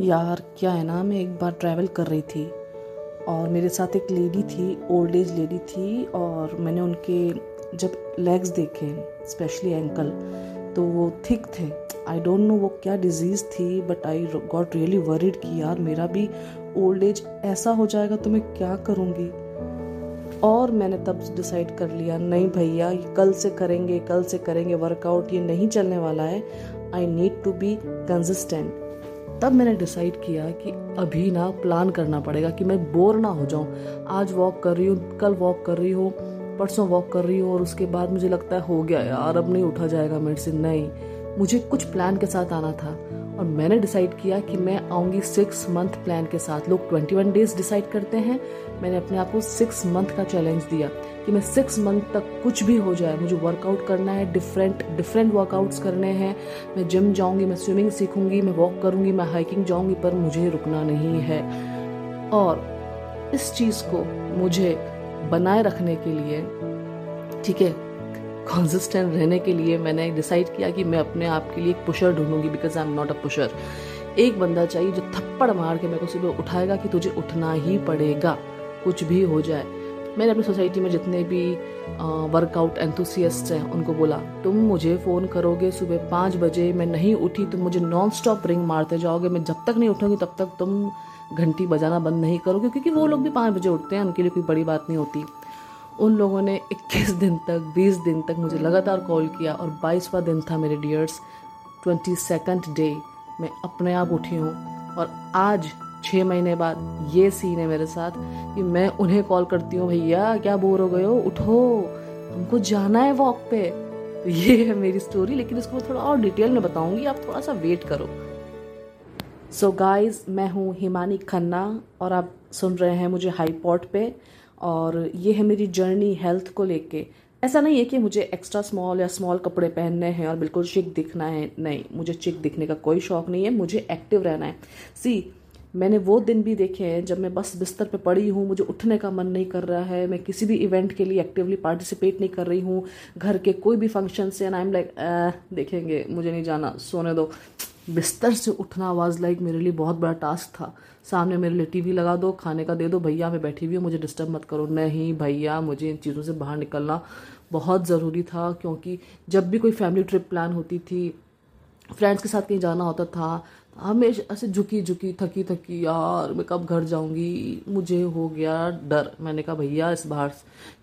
यार, क्या है ना, मैं एक बार ट्रैवल कर रही थी और मेरे साथ एक लेडी थी ओल्ड एज लेडी थी और मैंने उनके जब लेग्स देखे स्पेशली एंकल तो वो थिक थे। आई डोंट नो वो क्या डिज़ीज़ थी but I got really worried कि यार, मेरा भी ओल्ड एज ऐसा हो जाएगा तो मैं क्या करूँगी? और मैंने तब डिसाइड कर लिया, नहीं भैया कल से करेंगे, कल से करेंगे वर्कआउट ये नहीं चलने वाला है। I need to be consistent तब मैंने डिसाइड किया कि अभी ना प्लान करना पड़ेगा कि मैं बोर ना हो जाऊँ। आज वॉक कर रही हूँ, कल वॉक कर रही हूँ, परसों वॉक कर रही हूँ और उसके बाद मुझे लगता है, हो गया यार, अब नहीं उठा जाएगा मेरे से। नहीं, मुझे कुछ प्लान के साथ आना था। और मैंने डिसाइड किया कि मैं आऊँगी सिक्स मंथ प्लान के साथ। लोग ट्वेंटी वन डेज़ डिसाइड करते हैं। मैंने अपने आप को सिक्स मंथ का चैलेंज दिया कि मैं सिक्स मंथ तक कुछ भी हो जाए, मुझे वर्कआउट करना है डिफरेंट डिफरेंट वर्कआउट्स करने हैं। मैं जिम जाऊँगी, मैं स्विमिंग सीखूँगी, मैं वॉक करूँगी, मैं हाइकिंग जाऊँगी, पर मुझे रुकना नहीं है। और इस चीज़ को मुझे बनाए रखने के लिए, ठीक है कॉन्सिस्टेंट रहने के लिए मैंने डिसाइड किया कि मैं अपने आप के लिए एक pusher ढूंढूँगी because I am not a pusher एक बंदा चाहिए जो थप्पड़ मार के मेरे को सुबह उठाएगा कि तुझे उठना ही पड़ेगा, कुछ भी हो जाए. मैंने अपनी सोसाइटी में जितने भी वर्कआउट एंथुसियस्ट हैं, उनको बोला, तुम मुझे फ़ोन करोगे सुबह पाँच बजे, मैं नहीं उठी, तुम मुझे नॉन स्टॉप रिंग मारते जाओगे, मैं जब तक नहीं उठूँगी तब तक तुम घंटी बजाना बंद नहीं करोगे, क्योंकि वो लोग भी पाँच बजे उठते हैं, उनके लिए कोई बड़ी बात नहीं होती. उन लोगों ने 21 दिन तक 20 दिन तक मुझे लगातार कॉल किया और बाईसवा दिन था मेरे डियर्स ट्वेंटी सेकेंड डे मैं अपने आप उठी हूँ और आज छः महीने बाद ये सीन है मेरे साथ कि मैं उन्हें कॉल करती हूँ, भैया, क्या बोर हो गए हो? उठो, हमको जाना है वॉक पे। तो ये है मेरी स्टोरी लेकिन इसको थोड़ा और डिटेल में बताऊँगी, आप थोड़ा सा वेट करो। सो so गाइस मैं हूँ हिमानी खन्ना और आप सुन रहे हैं मुझे हाई पॉट पे। और ये है मेरी जर्नी हेल्थ को लेके। ऐसा नहीं है कि मुझे एक्स्ट्रा स्मॉल या स्मॉल कपड़े पहनने हैं और बिल्कुल चिक दिखना है। नहीं, मुझे चिक दिखने का कोई शौक नहीं है, मुझे एक्टिव रहना है। सी मैंने वो दिन भी देखे हैं जब मैं बस बिस्तर पे पड़ी हूँ, मुझे उठने का मन नहीं कर रहा है, मैं किसी भी इवेंट के लिए एक्टिवली पार्टिसिपेट नहीं कर रही हूँ, घर के कोई भी फ़ंक्शन से एंड आई एम लाइक देखेंगे, मुझे नहीं जाना, सोने दो। बिस्तर से उठना आवाज़ लाइक मेरे लिए बहुत बड़ा टास्क था। सामने मेरे लिए टीवी लगा दो, खाने का दे दो, भैया मैं बैठी हुई हूँ, मुझे डिस्टर्ब मत करो। नहीं भैया, मुझे इन चीज़ों से बाहर निकलना बहुत ज़रूरी था, क्योंकि जब भी कोई फैमिली ट्रिप प्लान होती थी फ्रेंड्स के साथ कहीं जाना होता था, हमेशा ऐसे झुकी झुकी, थकी थकी, यार मैं कब घर जाऊँगी, मुझे हो गया डर। मैंने कहा, भैया, इस बाहर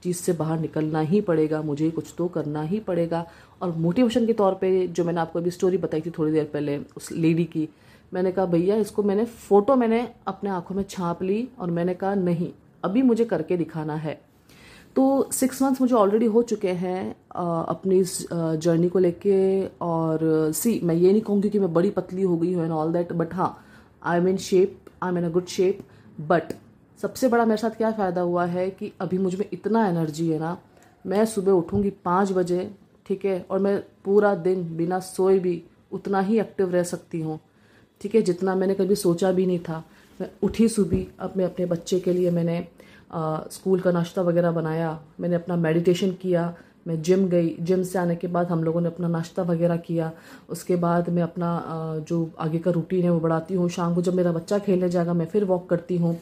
चीज़ से बाहर निकलना ही पड़ेगा, मुझे कुछ तो करना ही पड़ेगा। और मोटिवेशन के तौर पे जो मैंने आपको अभी स्टोरी बताई थी थोड़ी देर पहले, उस लेडी की मैंने कहा, भैया, इसको मैंने फ़ोटो मैंने अपने आँखों में छाप ली और मैंने कहा, नहीं, अभी मुझे करके दिखाना है। तो सिक्स मंथ्स मुझे ऑलरेडी हो चुके हैं अपनी इस जर्नी को लेके और सी मैं ये नहीं कहूँगी कि मैं बड़ी पतली हो गई हूँ एंड ऑल दैट बट हाँ I am in shape I am in a good shape but सबसे बड़ा मेरे साथ क्या फ़ायदा हुआ है कि अभी मुझमें इतना एनर्जी है ना, मैं सुबह उठूँगी पाँच बजे, ठीक है, और मैं पूरा दिन बिना सोए भी उतना ही एक्टिव रह सकती हूँ। ठीक है जितना मैंने कभी सोचा भी नहीं था। मैं उठी सुबह अब मैं अपने बच्चे के लिए मैंने आ, स्कूल का नाश्ता वगैरह बनाया मैंने अपना मेडिटेशन किया मैं जिम गई। जिम से आने के बाद हम लोगों ने अपना नाश्ता वगैरह किया। उसके बाद मैं अपना जो आगे का रूटीन है वो बढ़ाती हूँ। शाम को जब मेरा बच्चा खेलने जाएगा मैं फिर वॉक करती हूँ।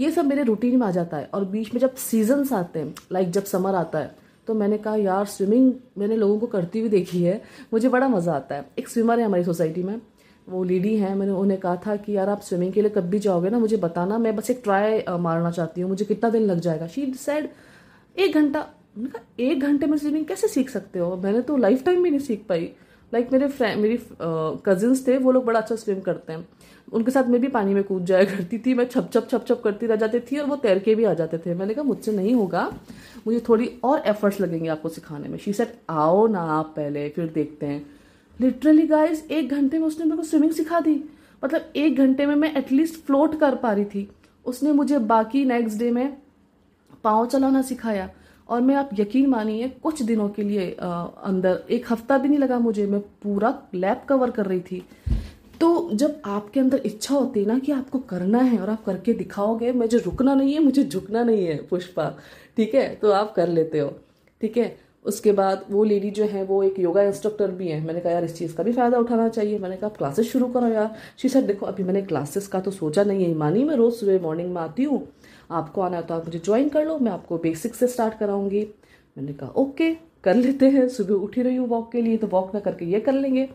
ये सब मेरे रूटीन में आ जाता है। और बीच में जब सीजन्स आते हैं लाइक जब समर आता है तो मैंने कहा यार स्विमिंग मैंने लोगों को करती हुई देखी है। मुझे बड़ा मज़ा आता है। एक स्विमर है हमारी सोसाइटी में। वो लेडी हैं, मैंने उन्हें कहा था कि यार आप स्विमिंग के लिए कब भी जाओगे ना, मुझे बताना, मैं बस एक ट्राई मारना चाहती हूँ, मुझे कितना दिन लग जाएगा। शी सेड एक घंटा। मैंने कहा, एक घंटे में स्विमिंग कैसे सीख सकते हो? मैंने तो लाइफ टाइम भी नहीं सीख पाई। लाइक मेरे फ्रेंड मेरी कजिन्स थे, वो लोग बड़ा अच्छा स्विम करते हैं। उनके साथ मैं भी पानी में कूद जाया करती थी, मैं छप छप छप छप करती रह जाती थी और वो तैर के भी आ जाते थे। मैंने कहा, मुझसे नहीं होगा, मुझे थोड़ी और एफर्ट्स लगेंगे आपको सिखाने में। शी सेट आओ ना आप पहले, फिर देखते हैं। लिटरली गाइज़ एक घंटे में उसने मेरे को स्विमिंग सिखा दी। मतलब एक घंटे में मैं एटलीस्ट फ्लोट कर पा रही थी। उसने मुझे बाकी नेक्स्ट डे में पाँव चलाना सिखाया। और मैं आप यकीन मानिए कुछ दिनों के लिए आ, अंदर एक हफ़्ता भी नहीं लगा मुझे। मैं पूरा लैब कवर कर रही थी। तो जब आपके अंदर इच्छा होती है ना कि आपको करना है और आप करके दिखाओगे मुझे रुकना नहीं है मुझे झुकना नहीं है पुष्पा। ठीक है? तो आप कर लेते हो। ठीक है? उसके बाद वो लेडी जो है, वो एक योगा इंस्ट्रक्टर भी है। मैंने कहा, यार, इस चीज़ का भी फ़ायदा उठाना चाहिए। मैंने कहा क्लासेस शुरू करो यार। शी सर देखो, अभी मैंने क्लासेस का तो सोचा नहीं है। मानी मैं रोज़ सुबह मॉर्निंग में आती हूँ, आपको आना है तो आप मुझे ज्वाइन कर लो, मैं आपको बेसिक से स्टार्ट कराऊँगी। मैंने कहा ओके कर लेते हैं। सुबह उठी रही हूँ वॉक के लिए तो वॉक ना करके ये कर लेंगे।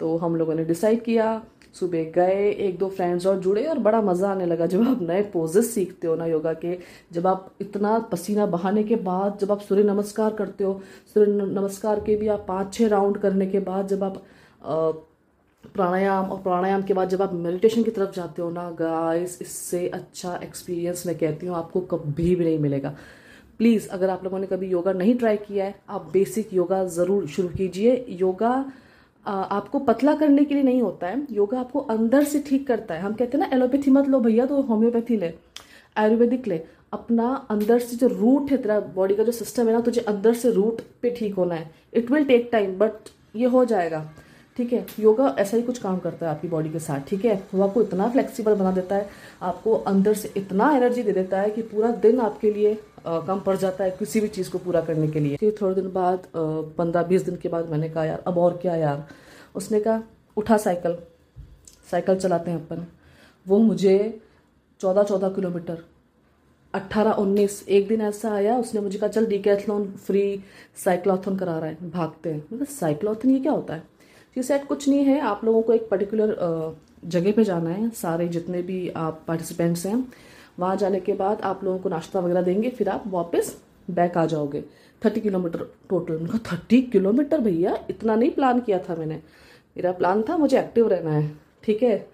तो हम लोगों ने डिसाइड किया। सुबह गए, एक दो फ्रेंड्स और जुड़े और बड़ा मज़ा आने लगा जब आप नए पोजेस सीखते हो ना योगा के। जब आप इतना पसीना बहाने के बाद जब आप सूर्य नमस्कार करते हो, सूर्य नमस्कार के भी आप पाँच छः राउंड करने के बाद जब आप प्राणायाम और प्राणायाम के बाद जब आप मेडिटेशन की तरफ़ जाते हो ना गाइस इससे अच्छा एक्सपीरियंस मैं कहती हूँ आपको कभी भी नहीं मिलेगा। प्लीज़ अगर आप लोगों ने कभी योगा नहीं ट्राई किया है, आप बेसिक योगा ज़रूर शुरू कीजिए। योगा आपको पतला करने के लिए नहीं होता है। योगा आपको अंदर से ठीक करता है। हम कहते हैं ना, एलोपैथी मत लो भैया तो होम्योपैथी ले, आयुर्वेदिक ले। अपना अंदर से जो रूट है, तेरा बॉडी का जो सिस्टम है ना, तुझे अंदर से रूट पे ठीक होना है। It will take time but ये हो जाएगा। ठीक है? योगा ऐसा ही कुछ काम करता है आपकी बॉडी के साथ। ठीक है? वो आपको इतना फ्लेक्सिबल बना देता है, आपको अंदर से इतना एनर्जी दे देता है कि पूरा दिन आपके लिए कम पड़ जाता है किसी भी चीज़ को पूरा करने के लिए। फिर थोड़े दिन बाद पंद्रह बीस दिन के बाद मैंने कहा, यार, अब और क्या यार? उसने कहा, उठा साइकिल साइकिल चलाते हैं अपन। वो मुझे चौदह चौदह किलोमीटर अट्ठारह उन्नीस एक दिन ऐसा आया, उसने मुझे कहा, चल डीकैथलॉन फ्री साइक्लोथन करा रहा है, भागते हैं। मतलब साइक्लोथन, ये क्या होता है? ये सेट कुछ नहीं है, आप लोगों को एक पर्टिकुलर जगह पे जाना है, सारे जितने भी आप पार्टिसिपेंट्स हैं वहाँ जाने के बाद आप लोगों को नाश्ता वगैरह देंगे, फिर आप वापस बैक आ जाओगे। थर्टी किलोमीटर टोटल मैंने कहा, थर्टी किलोमीटर भैया? इतना नहीं प्लान किया था मैंने। मेरा प्लान था, मुझे एक्टिव रहना है, ठीक है?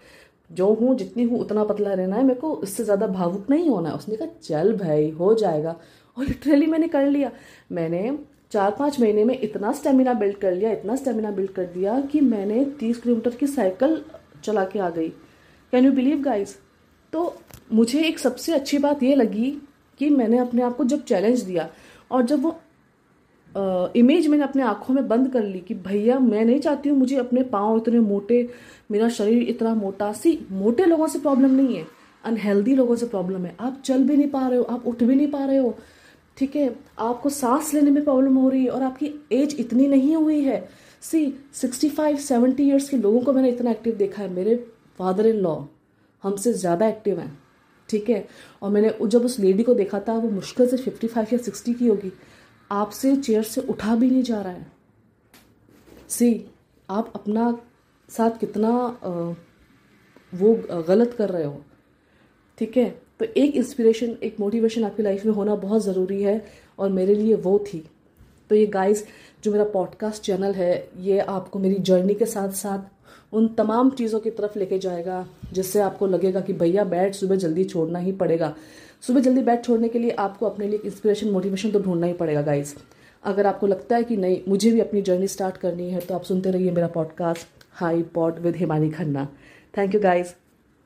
जो हूँ, जितनी हूँ, उतना पतला रहना है। मेरे को इससे ज़्यादा भावुक नहीं होना है। उसने कहा, चल भाई, हो जाएगा। और लिटरली मैंने कर लिया। मैंने चार पाँच महीने में इतना स्टेमिना बिल्ड कर लिया, इतना स्टेमिना बिल्ड कर दिया कि मैंने तीस किलोमीटर की साइकिल चला के आ गई। कैन यू बिलीव गाइज़ तो मुझे एक सबसे अच्छी बात ये लगी कि मैंने अपने आप को जब चैलेंज दिया और जब वो आ, इमेज मैंने अपने आँखों में बंद कर ली कि भैया मैं नहीं चाहती हूँ मुझे अपने पाँव इतने मोटे मेरा शरीर इतना मोटा सी मोटे लोगों से प्रॉब्लम नहीं है अनहेल्दी लोगों से प्रॉब्लम है। आप चल भी नहीं पा रहे हो आप उठ भी नहीं पा रहे हो ठीक है? आपको सांस लेने में प्रॉब्लम हो रही है और आपकी एज इतनी नहीं हुई है। See sixty five seventy years के लोगों को मैंने इतना एक्टिव देखा है मेरे फादर इन लॉ हमसे ज़्यादा एक्टिव हैं, ठीक है? और मैंने जब उस लेडी को देखा था, वो मुश्किल से फिफ्टी फाइव या सिक्सटी की होगी। आपसे चेयर से उठा भी नहीं जा रहा है। सी आप अपना साथ कितना वो गलत कर रहे हो, ठीक है? तो एक इंस्पिरेशन एक मोटिवेशन आपकी लाइफ में होना बहुत ज़रूरी है, और मेरे लिए वो थी। तो ये गाइस जो मेरा पॉडकास्ट चैनल है, ये आपको मेरी जर्नी के साथ साथ उन तमाम चीज़ों की तरफ़ लेके जाएगा, जिससे आपको लगेगा कि भैया बैट सुबह जल्दी छोड़ना ही पड़ेगा। सुबह जल्दी बैट छोड़ने के लिए आपको अपने लिए इंस्पिरेशन मोटिवेशन तो ढूंढना ही पड़ेगा गाइज़ अगर आपको लगता है कि नहीं, मुझे भी अपनी जर्नी स्टार्ट करनी है तो आप सुनते रहिए मेरा podcast hi pod with Himani Khanna thank you guys